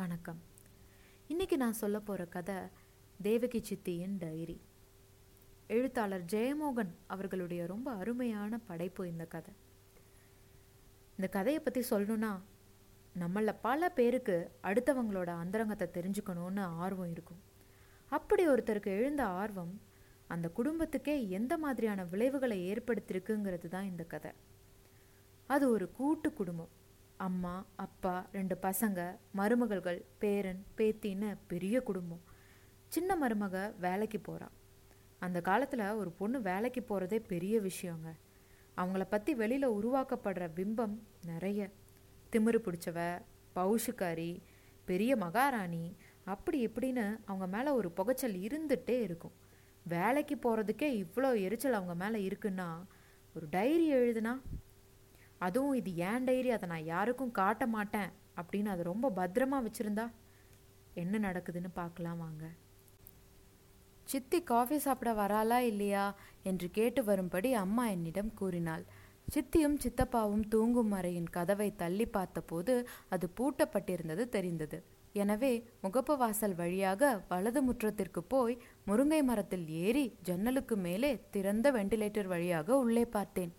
வணக்கம். இன்னைக்கு நான் சொல்ல போகிற கதை தேவகி சித்தியின் டைரி. எழுத்தாளர் ஜெயமோகன் அவர்களுடைய ரொம்ப அருமையான படைப்பு இந்த கதை. இந்த கதையை பற்றி சொல்லணும்னா நம்மளில் பல பேருக்கு அடுத்தவங்களோட அந்தரங்கத்தை தெரிஞ்சுக்கணும்னு ஆர்வம் இருக்கும். அப்படி ஒருத்தருக்கு எழுந்த ஆர்வம் அந்த குடும்பத்துக்கே எந்த மாதிரியான விளைவுகளை ஏற்படுத்தியிருக்குங்கிறது தான் இந்த கதை. அது ஒரு கூட்டு குடும்பம். அம்மா அப்பா ரெண்டு பசங்க மருமகள்கள் பேரன் பேத்தின்னு பெரிய குடும்பம். சின்ன மருமக வேலைக்கு போகிறான் அந்த காலத்தில் ஒரு பொண்ணு வேலைக்கு போகிறதே பெரிய விஷயங்க. அவங்கள பற்றி வெளியில் உருவாக்கப்படுற பிம்பம் நிறைய. திமிரு பிடிச்சவ பௌஷுக்காரி பெரிய மகாராணி அப்படி இப்படின்னு அவங்க மேலே ஒரு புகைச்சல் இருந்துகிட்டே இருக்கும். வேலைக்கு போகிறதுக்கே இவ்வளோ எரிச்சல் அவங்க மேலே இருக்குன்னா ஒரு டைரி எழுதுனா அதுவும் இது ஏன் டைரி அதை நான் யாருக்கும் காட்ட மாட்டேன். அப்படின்னு அதை ரொம்ப பத்திரமா வச்சுருந்தா என்ன நடக்குதுன்னு பார்க்கலாம் வாங்க. சித்தி காஃபி சாப்பிட வராளா இல்லையா என்று கேட்டு வரும்படி அம்மா என்னிடம் கூறினாள். சித்தியும் சித்தப்பாவும் தூங்கும் அறையின் கதவை தள்ளி பார்த்தபோது அது பூட்டப்பட்டிருந்தது தெரிந்தது. எனவே முகப்பு வாசல் வழியாக வலது முற்றத்திற்கு போய் முருங்கை மரத்தில் ஏறி ஜன்னலுக்கு மேலே திறந்த வெண்டிலேட்டர் வழியாக உள்ளே பார்த்தேன்.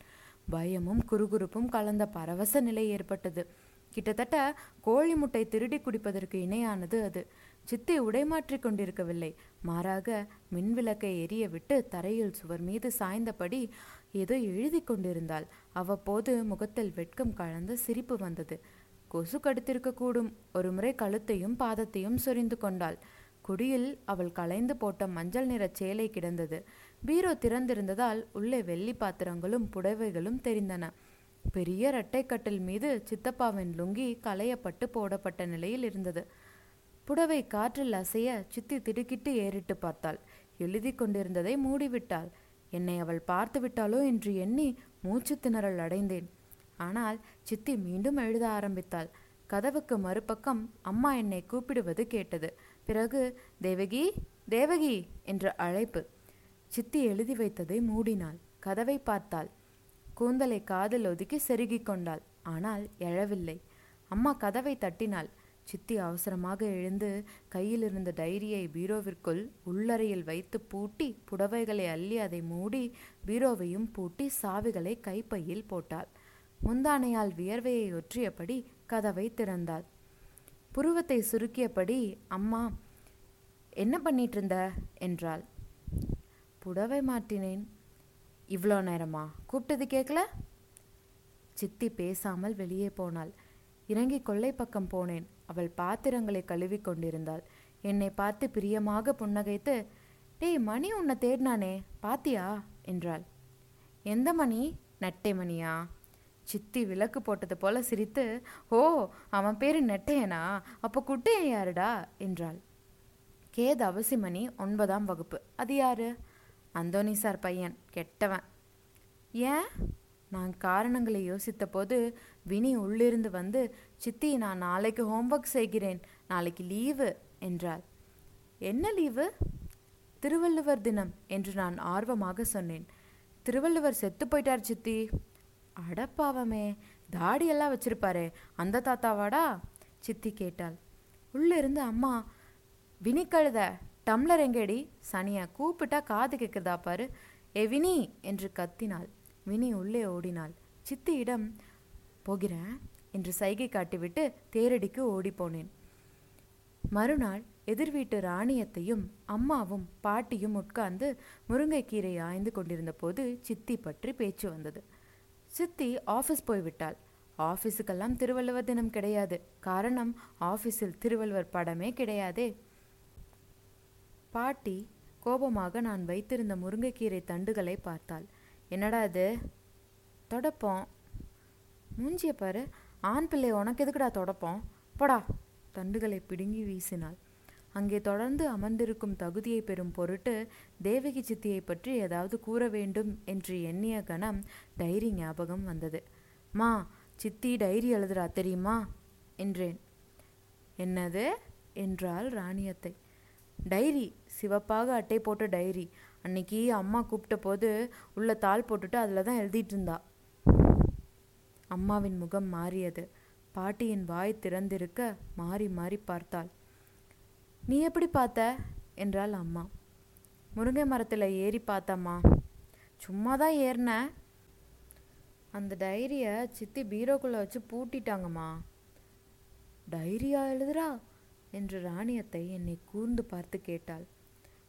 பயமும் குறுகுறுப்பும் கலந்த பரவச நிலை ஏற்பட்டது. கிட்டத்தட்ட கோழி முட்டை திருடி குடிப்பதற்கு இணையானது அது. சித்தி உடைமாற்றி கொண்டிருக்கவில்லை. மாறாக மின்விளக்கை எரிய விட்டு தரையில் சுவர் மீது சாய்ந்தபடி ஏதோ எழுதி கொண்டிருந்தாள். அவ்வப்போது முகத்தில் வெட்கம் கலந்த சிரிப்பு வந்தது. கொசு கடித்திருக்கக்கூடும் ஒருமுறை கழுத்தையும் பாதத்தையும் சொரிந்து கொண்டாள். குடியில் அவள் களைந்து போட்ட மஞ்சள் நிற சேலை கிடந்தது. பீரோ திறந்திருந்ததால் உள்ளே வெள்ளி பாத்திரங்களும் புடவைகளும் தெரிந்தன. பெரிய இரட்டை கட்டில் மீது சித்தப்பாவின் லுங்கி களையப்பட்டு போடப்பட்ட நிலையில் இருந்தது. புடவை காற்றில் அசைய சித்தி திடுக்கிட்டு ஏறிட்டு பார்த்தாள். எழுதி கொண்டிருந்ததை மூடிவிட்டாள். என்னை அவள் பார்த்து விட்டாளோ என்று எண்ணி மூச்சு திணறல் அடைந்தேன். ஆனால் சித்தி மீண்டும் எழுத ஆரம்பித்தாள். கதவுக்கு மறுபக்கம் அம்மா என்னை கூப்பிடுவது கேட்டது. பிறகு தேவகி தேவகி என்ற அழைப்பு. சித்தி எழுதி வைத்ததை மூடினாள். கதவை பார்த்தாள். கூந்தலை காதில் ஒதுக்கி செருகிக் கொண்டாள். ஆனால் எழவில்லை. அம்மா கதவை தட்டினாள். சித்தி அவசரமாக எழுந்து கையில் இருந்த டைரியை பீரோவிற்குள் உள்ளறையில் வைத்து பூட்டி புடவைகளை அள்ளி அதை மூடி பீரோவையும் பூட்டி சாவிகளை கைப்பையில் போட்டாள். முந்தானையால் வியர்வையை ஒற்றியபடி கதவை திறந்தாள். புருவத்தை சுருக்கியபடி அம்மா என்ன பண்ணிட்டு இருந்த? என்றாள். புடவை மாட்டினேன் இவ்வளோ நேரமா? கூப்பிட்டது கேட்கல? சித்தி பேசாமல் வெளியே போனாள். இறங்கி கொள்ளை பக்கம் போனேன். அவள் பாத்திரங்களை கழுவி கொண்டிருந்தாள். என்னை பார்த்து பிரியமாக புன்னகைத்து டேய் மணி உன்னை தேடினானே பாத்தியா? என்றாள். எந்த மணி? நட்டை மணியா? சித்தி விளக்கு போட்டது போல சிரித்து ஓ அவன் பேரு நெட்டையனா? அப்போ குட்டையன் யாருடா? என்றாள். கேது அவசிமணி ஒன்பதாம் வகுப்பு. அது யாரு? அந்தோனி சார் பையன் கெட்டவன். ஏன்? நான் காரணங்களை யோசித்த போது வினி உள்ளிருந்து வந்து சித்தி நான் நாளைக்கு ஹோம்ஒர்க் செய்கிறேன். நாளைக்கு லீவு என்றாள். என்ன லீவு திருவள்ளுவர் தினம் என்று நான் ஆர்வமாக சொன்னேன். திருவள்ளுவர் செத்து போயிட்டார் சித்தி. அடப்பாவமே தாடியெல்லாம் வச்சிருப்பாரே. அந்த தாத்தாவாடா? சித்தி கேட்டாள். உள்ளிருந்து அம்மா வினி கழுத. டம்ளர் எங்கேடி சனியா கூப்பிட்டா காது கேட்குதா பாரு. ஏ வினி! என்று கத்தினாள். வினி உள்ளே ஓடினாள். சித்தியிடம் போகிறேன் என்று சைகை காட்டிவிட்டு தேரடிக்கு ஓடிப்போனேன். மறுநாள் எதிர் வீட்டு ராணியத்தையும் அம்மாவும் பாட்டியும் உட்கார்ந்து முருங்கைக்கீரை ஆய்ந்து கொண்டிருந்த போது சித்தி பற்றி பேச்சு வந்தது. சித்தி ஆஃபீஸ் போய்விட்டாள் ஆஃபீஸுக்கெல்லாம் திருவள்ளுவர் தினம் கிடையாது. காரணம் ஆஃபீஸில் திருவள்ளுவர் படமே கிடையாதே. பாட்டி கோபமாக நான் வைத்திருந்த முருங்கைக்கீரை தண்டுகளை பார்த்தாள். என்னடா இது? தொடப்போம். மூஞ்சிய பாரு. ஆண் பிள்ளை உனக்கு எதுக்குடா தொடப்போம்? போடா. தண்டுகளை பிடுங்கி வீசினாள். அங்கே தொடர்ந்து அமர்ந்திருக்கும் தகுதியை பெறும் பொருட்டு தேவகி சித்தியை பற்றி ஏதாவது கூற வேண்டும் என்று எண்ணிய கணம் டைரி ஞாபகம் வந்தது. மா சித்தி டைரி எழுதுறா தெரியுமா? என்றேன். என்னது? என்றாள் ராணியத்தை. டைரி சிவப்பாக அட்டை போட்ட டைரி. அன்னைக்கு அம்மா கூப்பிட்ட போது உள்ள தாள் போட்டுட்டு அதில் தான் எழுதிட்டு இருந்தா. அம்மாவின் முகம் மாறியது. பாட்டியின் வாய் திறந்திருக்க மாறி மாறி பார்த்தாள். நீ எப்படி பார்த்த? என்றாள் அம்மா. முருங்கை மரத்தில் ஏறி பார்த்தம்மா. சும்மா தான் ஏறினேன் அந்த டைரியை சித்தி பீரோக்குள்ளே வச்சு பூட்டிட்டாங்கம்மா. டைரியா எழுதுறா? என்று ராணியத்தை என்னை கூர்ந்து பார்த்து கேட்டாள்.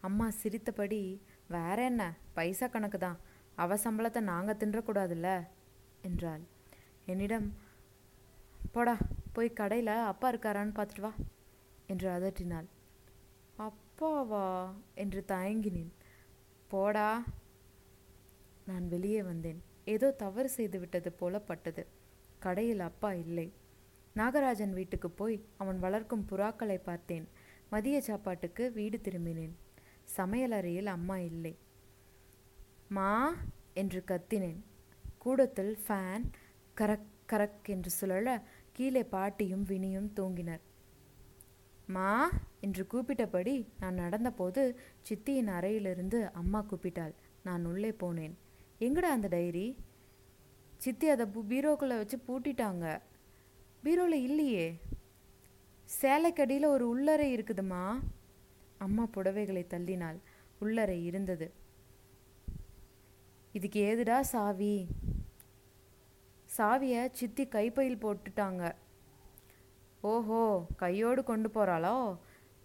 அம்மா சிரித்தபடி வேற என்ன? பைசா கணக்கு தான். அவ சம்பளத்தை நாங்கள் தின்றக்கூடாதுல்ல? என்றாள். என்னிடம் போடா போய் கடையில் அப்பா இருக்காரான்னு பார்த்துட்டு வா என்று அதட்டினாள். அப்பாவா? என்று தயங்கினேன். போடா. நான் வெளியே வந்தேன். ஏதோ தவறு செய்து விட்டது போல பட்டது. கடையில் அப்பா இல்லை. நாகராஜன் வீட்டுக்கு போய் அவன் வளர்க்கும் புறாக்களை பார்த்தேன். மதிய சாப்பாட்டுக்கு வீடு திரும்பினேன். சமையலறையில் அம்மா இல்லை. மா என்று கத்தினேன். கூடத்தில் ஃபேன் கரக் கரக் என்று சுழல கீழே பாட்டியும் வினியும் தூங்கினர். மா என்று கூப்பிட்டபடி நான் நடந்தபோது சித்தியின் அறையிலிருந்து அம்மா கூப்பிட்டாள். நான் உள்ளே போனேன். எங்கடா அந்த டைரி? சித்தி அதை பீரோக்குள்ளே வச்சு பூட்டிட்டாங்க. பீரோவில் இல்லையே. சேலைக்கடியில் ஒரு உள்ளறை இருக்குதுமா அம்மா புடவைகளை தள்ளினாள். உள்ளறை இருந்தது. இதுக்கு ஏதுடா சாவி? சாவியை சித்தி கைப்பையில் போட்டுட்டாங்க. ஓஹோ கையோடு கொண்டு போகிறாளோ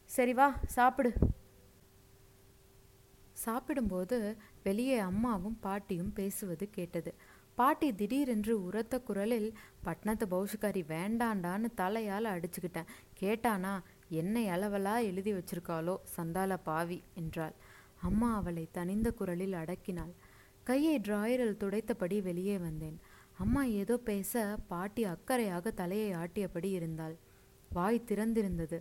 சரி வா சாப்பிடு. சாப்பிடும்போது வெளியே அம்மாவும் பாட்டியும் பேசுவது கேட்டது. பாட்டி திடீரென்று உரத்த குரலில் பட்னத்து பௌஷுக்காரி வேண்டாண்டான்னு தலையால் அடிச்சுக்கிட்டேன். கேட்டானா என்ன அளவலா எழுதி வச்சிருக்காளோ சண்டால பாவி என்றாள். அம்மா அவளை தனிந்த குரலில் அடக்கினாள். கையை டிராயரில் துடைத்தபடி வெளியே வந்தேன். அம்மா ஏதோ பேச பாட்டி அக்கறையாக தலையை ஆட்டியபடி இருந்தாள். வாய் திறந்திருந்தது.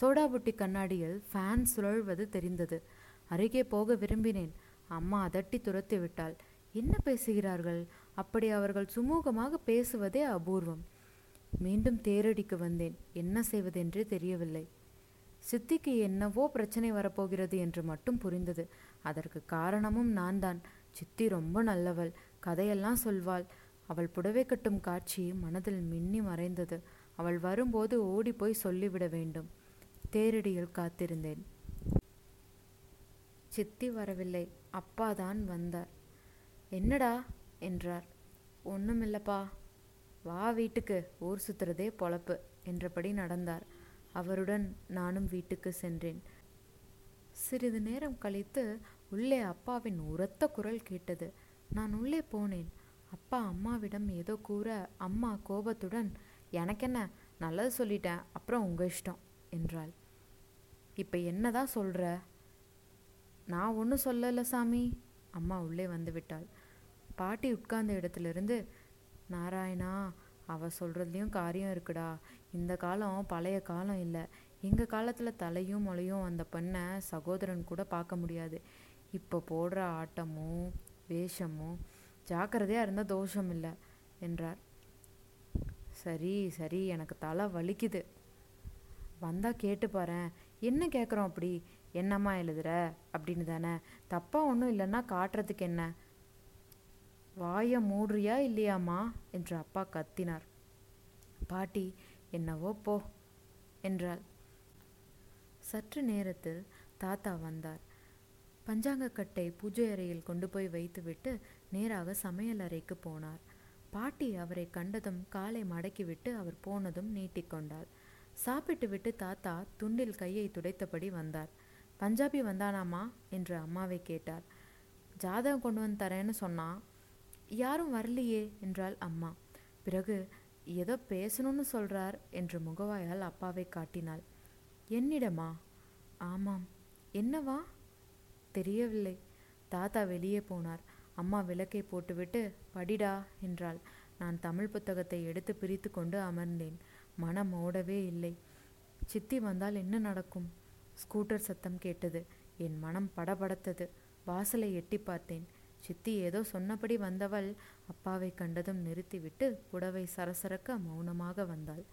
சோடாபுட்டி கண்ணாடியில் ஃபேன் சுழல்வது தெரிந்தது. அருகே போக விரும்பினேன். அம்மா அதட்டி துரத்தி விட்டாள். என்ன பேசுகிறார்கள்? அப்படி அவர்கள் சுமூகமாக பேசுவதே அபூர்வம். மீண்டும் தேரடிக்கு வந்தேன். என்ன செய்வதென்றே தெரியவில்லை. சித்திக்கு என்னவோ பிரச்சனை வரப்போகிறது என்று மட்டும் புரிந்தது. அதற்கு காரணமும் நான் தான் சித்தி ரொம்ப நல்லவள். கதையெல்லாம் சொல்வாள். அவள் புடவை கட்டும் காட்சி மனதில் மின்னி மறைந்தது. அவள் வரும்போது ஓடிப்போய் சொல்லிவிட வேண்டும். தேரடியில் காத்திருந்தேன். சித்தி வரவில்லை. அப்பா தான் வந்தார். என்னடா? என்றார். ஒன்றுமில்லப்பா வா வீட்டுக்கு. ஊர் சுத்துறதே பொழப்பு என்றபடி நடந்தார். அவருடன் நானும் வீட்டுக்கு சென்றேன். சிறிது நேரம் கழித்து உள்ளே அப்பாவின் உரத்த குரல் கேட்டது. நான் உள்ளே போனேன். அப்பா அம்மாவிடம் ஏதோ கூற அம்மா கோபத்துடன் எனக்கென்ன? நல்லது சொல்லிட்டேன். அப்புறம் உங்கள் இஷ்டம் என்றாள். இப்போ என்னதான் சொல்கிற நான் ஒன்றும் சொல்லலை சாமி. அம்மா உள்ளே வந்துவிட்டாள் பாட்டி உட்கார்ந்த இடத்துலேருந்து நாராயணா அவ சொல்கிறதுலையும் காரியம் இருக்குடா. இந்த காலம் பழைய காலம் இல்லை. எங்கள் காலத்தில் தலையும் மொழையும் அந்த பெண்ணை சகோதரன் கூட பார்க்க முடியாது. இப்போ போடுற ஆட்டமும் வேஷமும் ஜாக்கிரதையாக இருந்தால் தோஷம் இல்லை என்றார். சரி சரி எனக்கு தலை வலிக்குது. வந்தால் கேட்டு பாரு என்ன கேட்குறோம் அப்படி? என்னம்மா எழுதுற? அப்படின்னு தானே. தப்பாக ஒன்றும் இல்லைன்னா காட்டுறதுக்கு என்ன? வாயை மூடுறியா இல்லையாம்மா? என்று அப்பா கத்தினார். பாட்டி என்னவோ போ என்றாள். சற்று நேரத்தில் தாத்தா வந்தார். பஞ்சாங்கக்கட்டை பூஜை அறையில் கொண்டு போய் வைத்துவிட்டு நேராக சமையல் அறைக்கு போனார். பாட்டி அவரை கண்டதும் காலை மடக்கிவிட்டு அவர் போனதும் நீட்டிக்கொண்டாள் சாப்பிட்டு விட்டு தாத்தா துண்டில் கையை துடைத்தபடி வந்தார். பஞ்சாபி வந்தானாமா? என்று அம்மாவை கேட்டார். ஜாதகம் கொண்டு வந்து தரேன்னு சொன்னான் யாரும் வரலையே என்றாள் அம்மா. பிறகு ஏதோ பேசணும்னு சொல்றார் என்று முகவாயால் அப்பாவை காட்டினாள். என்னிடமா? ஆமாம். என்னவா? தெரியவில்லை. தாத்தா வெளியே போனார். அம்மா விளக்கை போட்டுவிட்டு படிடா என்றாள். நான் தமிழ் புத்தகத்தை எடுத்து பிரித்து கொண்டு அமர்ந்தேன். மனம் ஓடவே இல்லை. சித்தி வந்தால் என்ன நடக்கும்? ஸ்கூட்டர் சத்தம் கேட்டது. என் மனம் படபடத்தது. வாசலை எட்டி பார்த்தேன். சித்தி ஏதோ சொன்னபடி வந்தவள் அப்பாவை கண்டதும் நிறுத்திவிட்டு புடவை சரசரக்க மௌனமாக வந்தாள்.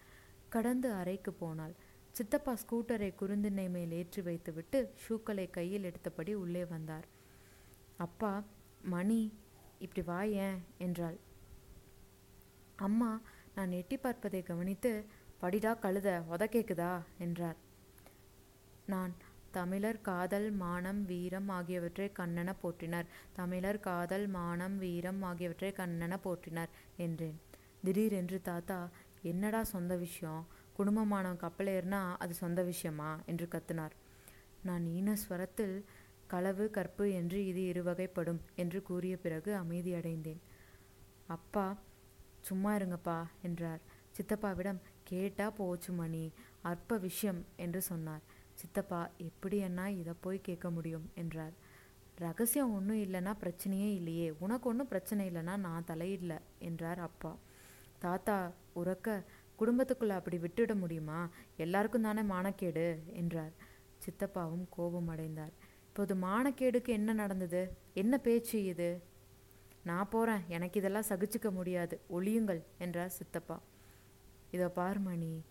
கடந்து அறைக்கு போனாள். சித்தப்பா ஸ்கூட்டரை குருந்தினை மேல் ஏற்றி வைத்துவிட்டு ஷூக்களை கையில் எடுத்தபடி உள்ளே வந்தார். அப்பா மணி இப்படி வாயேன் என்றாள். அம்மா நான் எட்டி பார்ப்பதை கவனித்து படிடா கழுத உத கேக்குதா? என்றார். நான் தமிழர் காதல் மானம் வீரம் ஆகியவற்றை கண்ணென போற்றினர். தமிழர் காதல் மானம் வீரம் ஆகியவற்றை கண்ணென போற்றினர் என்றேன். திடீரென்று தாத்தா என்னடா சொந்த விஷயம்? குடும்பமானவன் கப்பல் ஏறினா அது சொந்த விஷயமா? என்று கத்தினார். நான் ஈனஸ்வரத்தில் களவு கற்பு என்று இது இருவகைப்படும் என்று கூறிய பிறகு அமைதியடைந்தேன் அப்பா சும்மா இருங்கப்பா என்றார். சித்தப்பாவிடம் கேட்டா போச்சு மணி அற்ப விஷயம் என்று சொன்னார். சித்தப்பா எப்படி என்ன இதை போய் கேட்க முடியும்? என்றார். ரகசியம் ஒன்றும் இல்லைன்னா பிரச்சனையே இல்லையே. உனக்கு ஒன்றும் பிரச்சனை இல்லைன்னா நான் தலையிடல என்றார் அப்பா. தாத்தா உறக்க குடும்பத்துக்குள்ளே அப்படி விட்டுட முடியுமா? எல்லாருக்கும் தானே மானக்கேடு என்றார். சித்தப்பாவும் கோபம் அடைந்தார். இப்போது மானக்கேடுக்கு என்ன நடந்தது? என்ன பேச்சு இது? நான் போகிறேன் எனக்கு இதெல்லாம் சகிச்சுக்க முடியாது. ஒளியுங்கள் என்றார் சித்தப்பா. இதை பார் மணி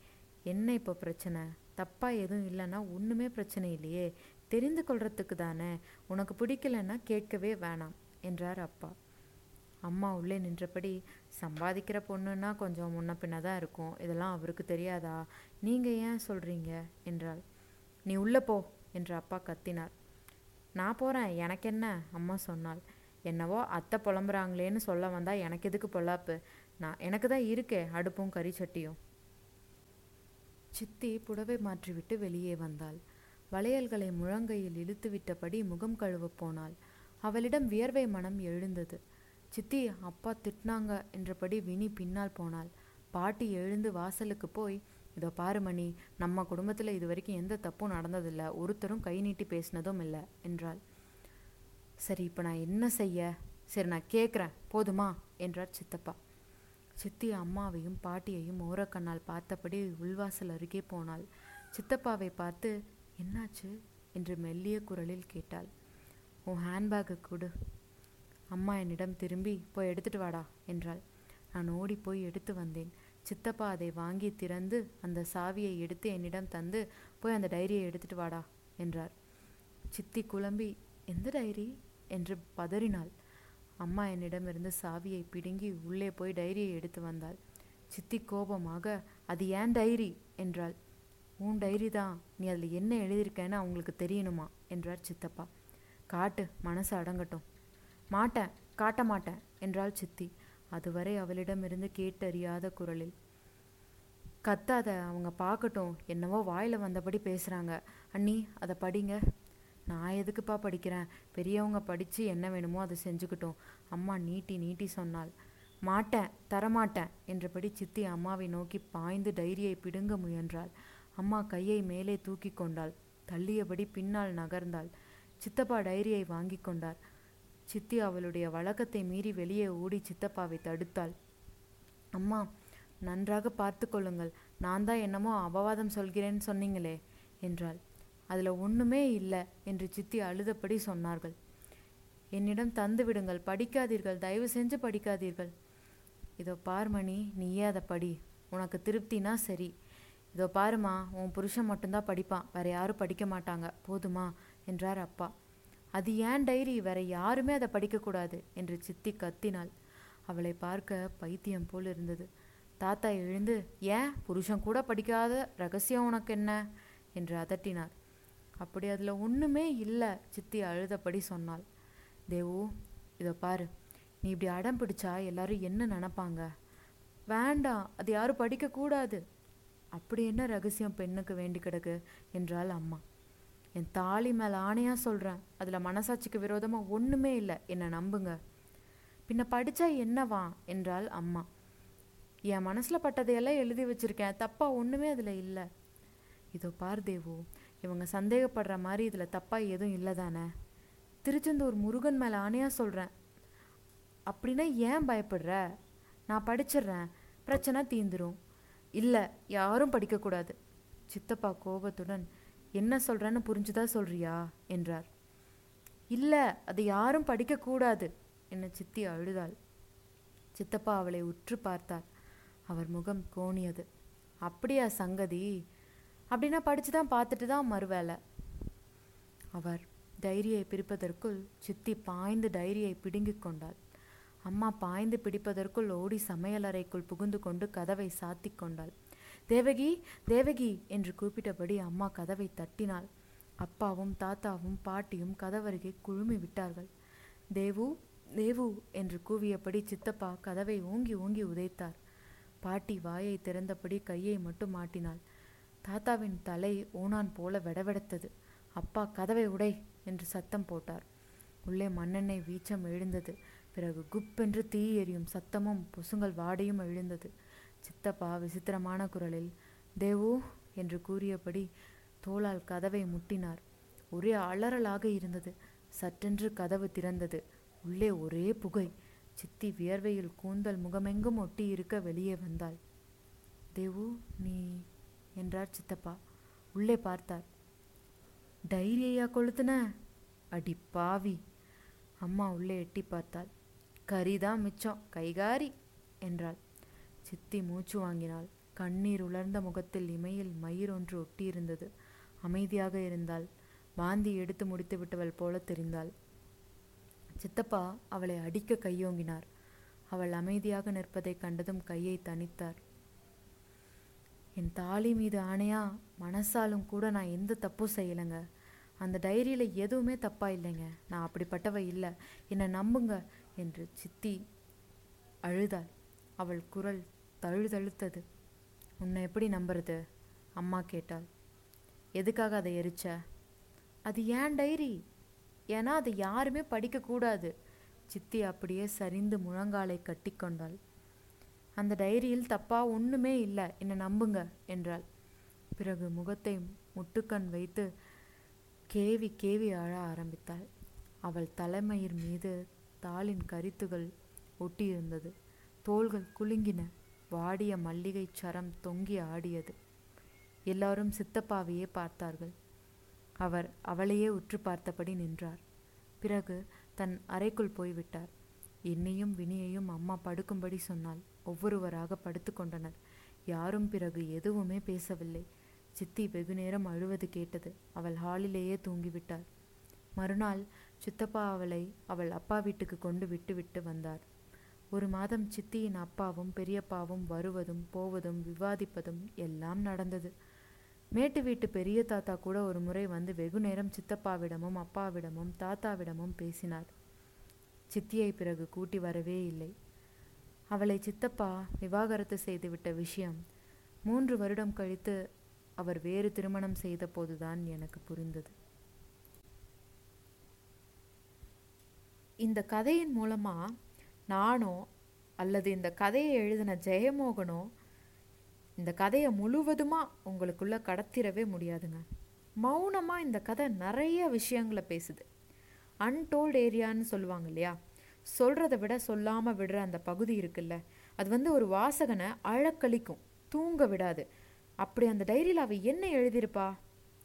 என்ன இப்போ பிரச்சனை? தப்பாக எதுவும் இல்லைன்னா ஒன்றுமே பிரச்சனை இல்லையே. தெரிந்து கொள்றதுக்கு தானே. உனக்கு பிடிக்கலன்னா கேட்கவே வேணாம் என்றார் அப்பா. அம்மா உள்ளே நின்றபடி சம்பாதிக்கிற பொண்ணுன்னா கொஞ்சம் முன்ன பின்ன தான் இருக்கும். இதெல்லாம் அவருக்கு தெரியாதா? நீங்கள் ஏன் சொல்கிறீங்க என்றாள். நீ உள்ளே போ என்று அப்பா கத்தினார். நான் போகிறேன் எனக்கு என்ன? அம்மா சொன்னாள். என்னவோ அத்தை புலம்புறாங்களேன்னு சொல்ல வந்தால் எனக்கு எதுக்கு பொல்லாப்பு? நான் எனக்கு தான் இருக்கே அடுப்பும் கறி சட்டியும். சித்தி புடவை மாற்றிவிட்டு வெளியே வந்தாள். வளையல்களை முழங்கையில் இழுத்துவிட்டபடி முகம் கழுவப் போனாள். அவளிடம் வியர்வை மனம் எழுந்தது. சித்தி அப்பா திட்டினாங்க என்றபடி வினி பின்னால் போனாள். பாட்டி எழுந்து வாசலுக்கு போய் இதோ பாரு மணி நம்ம குடும்பத்தில் இது வரைக்கும் எந்த தப்பும் நடந்ததில்லை. ஒருத்தரும் கை நீட்டி பேசினதும் இல்லை என்றாள். சரி இப்போ நான் என்ன செய்ய? சரி நான் கேட்குறேன் போதுமா? என்றார் சித்தப்பா. சித்தி அம்மாவையும் பாட்டியையும் ஓரக்கண்ணால் பார்த்தபடி உள்வாசல் அருகே போனாள். சித்தப்பாவை பார்த்து என்னாச்சு? என்று மெல்லிய குரலில் கேட்டாள். உன் ஹேண்ட்பேக்கு கொடு. அம்மா என்னிடம் திரும்பி போய் எடுத்துட்டு வாடா என்றாள். நான் ஓடி போய் எடுத்து வந்தேன். சித்தப்பா அதை வாங்கி திறந்து அந்த சாவியை எடுத்து என்னிடம் தந்து போய் அந்த டைரியை எடுத்துட்டு வாடா என்றார். சித்தி குழம்பி எந்த டைரி? என்று பதறினாள். அம்மா என்னிடமிருந்து சாவியை பிடுங்கி உள்ளே போய் டைரியை எடுத்து வந்தாள். சித்தி கோபமாக அது ஏன் டைரி? என்றாள். உன் டைரி தான். நீ அதில் என்ன எழுதியிருக்கேன்னு அவங்களுக்கு தெரியணுமா? என்றார் சித்தப்பா. காட்டு. மனசு அடங்கட்டும். மாட்டேன். காட்ட மாட்டேன். என்றாள் சித்தி. அதுவரை அவளிடமிருந்து கேட்டறியாத குரலில் கத்தாத. அவங்க பார்க்கட்டும். என்னவோ வாயில் வந்தபடி பேசுகிறாங்க அண்ணி அதை படிங்க. நான் எதுக்குப்பா படிக்கிறேன்? பெரியவங்க படித்து என்ன வேணுமோ அதை செஞ்சுக்கிட்டோம். அம்மா நீட்டி நீட்டி சொன்னாள். மாட்டேன் தரமாட்டேன் என்றபடி சித்தி அம்மாவை நோக்கி பாய்ந்து டைரியை பிடுங்க முயன்றாள். அம்மா கையை மேலே தூக்கி கொண்டாள். தள்ளியபடி பின்னால் நகர்ந்தாள். சித்தப்பா டைரியை வாங்கி கொண்டார். சித்தி அவளுடைய வழக்கத்தை மீறி வெளியே ஓடி சித்தப்பாவை தடுத்தாள். அம்மா நன்றாக பார்த்து கொள்ளுங்கள். நான் தான் என்னமோ அபவாதம் சொல்கிறேன்னு சொன்னீங்களே என்றாள். அதில் ஒன்றுமே இல்லை என்று சித்தி அழுதபடி சொன்னார்கள். என்னிடம் தந்து விடுங்கள் படிக்காதீர்கள் தயவு செஞ்சு படிக்காதீர்கள். இதோ பார்மணி நீயே அதை படி? உனக்கு திருப்தினா சரி. இதோ பாருமா உன் புருஷன் மட்டும்தான் படிப்பான் வேற யாரும் படிக்க மாட்டாங்க. போதுமா? என்றார் அப்பா. அது ஏன் டைரி? வேற யாருமே அதை படிக்கக்கூடாது என்று சித்தி கத்தினாள். அவளை பார்க்க பைத்தியம் போல் இருந்தது. தாத்தா எழுந்து ஏன்? புருஷன் கூட படிக்காத ரகசியம் உனக்கு என்ன? என்று அதட்டினார். அப்படி அதில் ஒன்றுமே இல்லை சித்தி அழுதபடி சொன்னாள். தேவு இதை பாரு நீ இப்படி அடம் பிடிச்சா எல்லாரும் என்ன நினப்பாங்க? வேண்டாம் அது யாரும் படிக்கக்கூடாது அப்படி என்ன ரகசியம் பெண்ணுக்கு வேண்டி கிடக்கு? என்றாள் அம்மா. என் தாலி மேலே ஆணையாக சொல்கிறேன் அதில் மனசாட்சிக்கு விரோதமாக ஒன்றுமே இல்லை. என்னை நம்புங்க. பின்ன படித்தா என்னவா? என்றாள் அம்மா. என் மனசில் பட்டதையெல்லாம் எழுதி வச்சிருக்கேன். தப்பாக ஒன்றுமே அதில் இல்லை. இதோ பார் தேவு இவங்க சந்தேகப்படுற மாதிரி இதில் தப்பாக எதுவும் இல்லை தானே? திருச்செந்தூர் முருகன் மேலே ஆணையாக சொல்கிறேன் அப்படின்னா ஏன் பயப்படுற? நான் படிச்சிடுறேன். பிரச்சனை தீந்துரும். இல்லை யாரும் படிக்கக்கூடாது சித்தப்பா கோபத்துடன் என்ன சொல்கிறேன்னு புரிஞ்சுதா சொல்றியா? என்றார். இல்லை அது யாரும் படிக்கக்கூடாது என்னை சித்தி அழுதாள். சித்தப்பா அவளை உற்று பார்த்தார். அவர் முகம் கோணியது. அப்படியா சங்கதி அப்படின்னா படித்து தான் பார்த்துட்டு தான் மறுவேலை அவர் டைரியை பிரிப்பதற்குள் சித்தி பாய்ந்து டைரியை பிடுங்கிக் கொண்டாள். அம்மா பாய்ந்து பிடிப்பதற்குள் ஓடி சமையலறைக்குள் புகுந்து கொண்டு கதவை சாத்தி கொண்டாள். தேவகி தேவகி என்று கூப்பிட்டபடி அம்மா கதவை தட்டினாள். அப்பாவும் தாத்தாவும் பாட்டியும் கதவருகே குழுமி விட்டார்கள். தேவு தேவு என்று கூவியபடி சித்தப்பா கதவை ஓங்கி ஓங்கி உதைத்தார். பாட்டி வாயை திறந்தபடி கையை மட்டும் மாட்டினாள் தாத்தாவின் தலை ஓனான் போல வெடவெடத்தது. அப்பா கதவை உடை என்று சத்தம் போட்டார். உள்ளே மண்ணெண்ணெய் வீச்சம் எழுந்தது. பிறகு குப்பென்று தீ எரியும் சத்தமும் பொசுங்கள் வாடையும் எழுந்தது. சித்தப்பா விசித்திரமான குரலில். தேவு என்று கூறியபடி தோளால் கதவை முட்டினார். ஒரே அலறலாக இருந்தது. சற்றென்று கதவு திறந்தது. உள்ளே ஒரே புகை. சித்தி வியர்வையில் கூந்தல் முகமெங்கும் ஒட்டி இருக்க வெளியே வந்தாள். தேவு நீ என்றார் சித்தப்பா. உள்ளே பார்த்தார். டைரியையா கொளுத்துன? அடி பாவி. அம்மா உள்ளே எட்டி பார்த்தாள். கறிதான் மிச்சம் கைகாரி என்றாள். சித்தி மூச்சு வாங்கினாள். கண்ணீர் உலர்ந்த முகத்தில் இமையில் மயிர் ஒன்று ஒட்டியிருந்தது. அமைதியாக இருந்தாள். வாந்தி எடுத்து முடித்து விட்டவள் போல தெரிந்தாள். சித்தப்பா அவளை அடிக்க கையோங்கினார். அவள் அமைதியாக நிற்பதைக் கண்டதும் கையை தனித்தார் என் தாலி மீது ஆணையா? மனசாலும் கூட நான் எந்த தப்பும் செய்யலைங்க. அந்த டைரியில் எதுவுமே தப்பா இல்லைங்க. நான் அப்படிப்பட்டவ இல்லை. என்னை நம்புங்க என்று சித்தி அழுதாள். அவள் குரல் தழுதழுத்தது. உன்னை எப்படி நம்புறது? அம்மா கேட்டாள். எதுக்காக அதை எரிச்ச? அது ஏன் டைரி? ஏன்னா அதை யாருமே படிக்கக்கூடாது. சித்தி அப்படியே சரிந்து முழங்காலை கட்டிக்கொண்டாள். அந்த டைரியில் தப்பா ஒன்றுமே இல்லை என்னை நம்புங்க என்றாள். பிறகு முகத்தை முட்டுக்கண் வைத்து கேவி கேவி அழ ஆரம்பித்தாள். அவள் தலைமயிர் மீது தாளின் கரித்துகள் ஒட்டியிருந்தது. தோள்கள் குலுங்கின வாடிய மல்லிகை சரம் தொங்கி ஆடியது. எல்லாரும் சித்தப்பாவையே பார்த்தார்கள். அவர் அவளையே உற்று பார்த்தபடி நின்றார். பிறகு தன் அறைக்குள் போய்விட்டார். என்னையும் வினியையும் அம்மா படுக்கும்படி சொன்னாள். ஒவ்வொருவராக படுத்து கொண்டனர் யாரும் பிறகு எதுவுமே பேசவில்லை. சித்தி வெகுநேரம் அழுவது கேட்டது. அவள் ஹாலிலேயே தூங்கிவிட்டாள். மறுநாள் சித்தப்பா அவளை அவள் அப்பா வீட்டுக்கு கொண்டு விட்டுவிட்டு வந்தார். ஒரு மாதம் சித்தியின் அப்பாவும் பெரியப்பாவும் வருவதும் போவதும் விவாதிப்பதும் எல்லாம் நடந்தது. மேட்டு வீட்டு பெரிய தாத்தா கூட ஒரு முறை வந்து வெகு நேரம் சித்தப்பாவிடமும் அப்பாவிடமும் தாத்தாவிடமும் பேசினார். சித்தியை பிறகு கூட்டி வரவே இல்லை. அவளை சித்தப்பா விவாகரத்து செய்துவிட்ட விஷயம் மூன்று வருடம் கழித்து அவர் வேறு திருமணம் செய்த போதுதான் எனக்கு புரிந்தது. இந்த கதையின் மூலமா நானோ அல்லது இந்த கதையை எழுதின ஜெயமோகனோ இந்த கதையை முழுவதுமாக உங்களுக்குள்ள கடத்திடவே முடியாதுங்க. மௌனமாக இந்த கதை நிறைய விஷயங்களை பேசுது. அன்டோல்டு ஏரியான்னு சொல்லுவாங்க இல்லையா? சொல்கிறத விட சொல்லாமல் விடுற அந்த பகுதி இருக்குல்ல அது வந்து ஒரு வாசகனை அழக்களிக்கும் தூங்க விடாது. அப்படி அந்த டைரியில் அவள் என்ன எழுதியிருப்பா?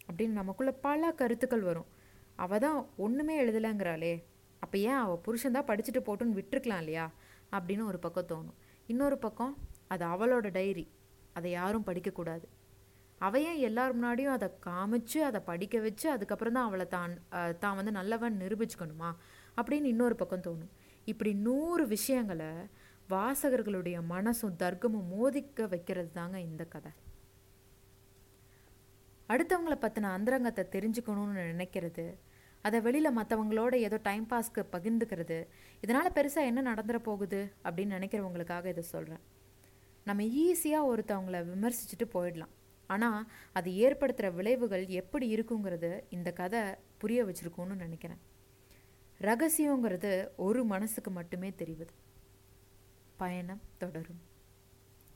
அப்படின்னு நமக்குள்ளே பல கருத்துக்கள் வரும். அவள் தான் ஒன்றுமே எழுதலைங்கிறாளே அப்போ ஏன் அவள் புருஷன் படிச்சுட்டு போட்டுன்னு விட்டுருக்கலாம் இல்லையா? அப்படின்னு ஒரு பக்கம் தோணும். இன்னொரு பக்கம் அது அவளோட டைரி அதை யாரும் படிக்கக்கூடாது அவையன் எல்லார் முன்னாடியும் அதை காமிச்சு அதை படிக்க வச்சு அதுக்கப்புறம் தான் அவளை தான் தான் வந்து நல்லவன் நிரூபிச்சுக்கணுமா? அப்படின்னு இன்னொரு பக்கம் தோணும். இப்படி நூறு விஷயங்களை வாசகர்களுடைய மனசும் தர்க்கமும் மோதிக்க வைக்கிறது தாங்க இந்த கதை. அடுத்தவங்கள பற்றின அந்தரங்கத்தை தெரிஞ்சுக்கணும்னு நினைக்கிறது. அதை வெளியில் மற்றவங்களோட ஏதோ டைம் பாஸ்க்கு பகிர்ந்துக்கிறது. இதனால் பெருசாக என்ன நடந்துட போகுது அப்படின்னு நினைக்கிறவங்களுக்காக இதை சொல்கிறேன் நம்ம ஈஸியாக ஒருத்தவங்கள விமர்சிச்சுட்டு போயிடலாம். ஆனால் அது ஏற்படுத்துகிற விளைவுகள் எப்படி இருக்குங்கிறது இந்த கதை புரிய வச்சுருக்கோன்னு நினைக்கிறேன். ரகசியங்கிறது ஒரு மனசுக்கு மட்டுமே தெரிவது. பயணம் தொடரும்.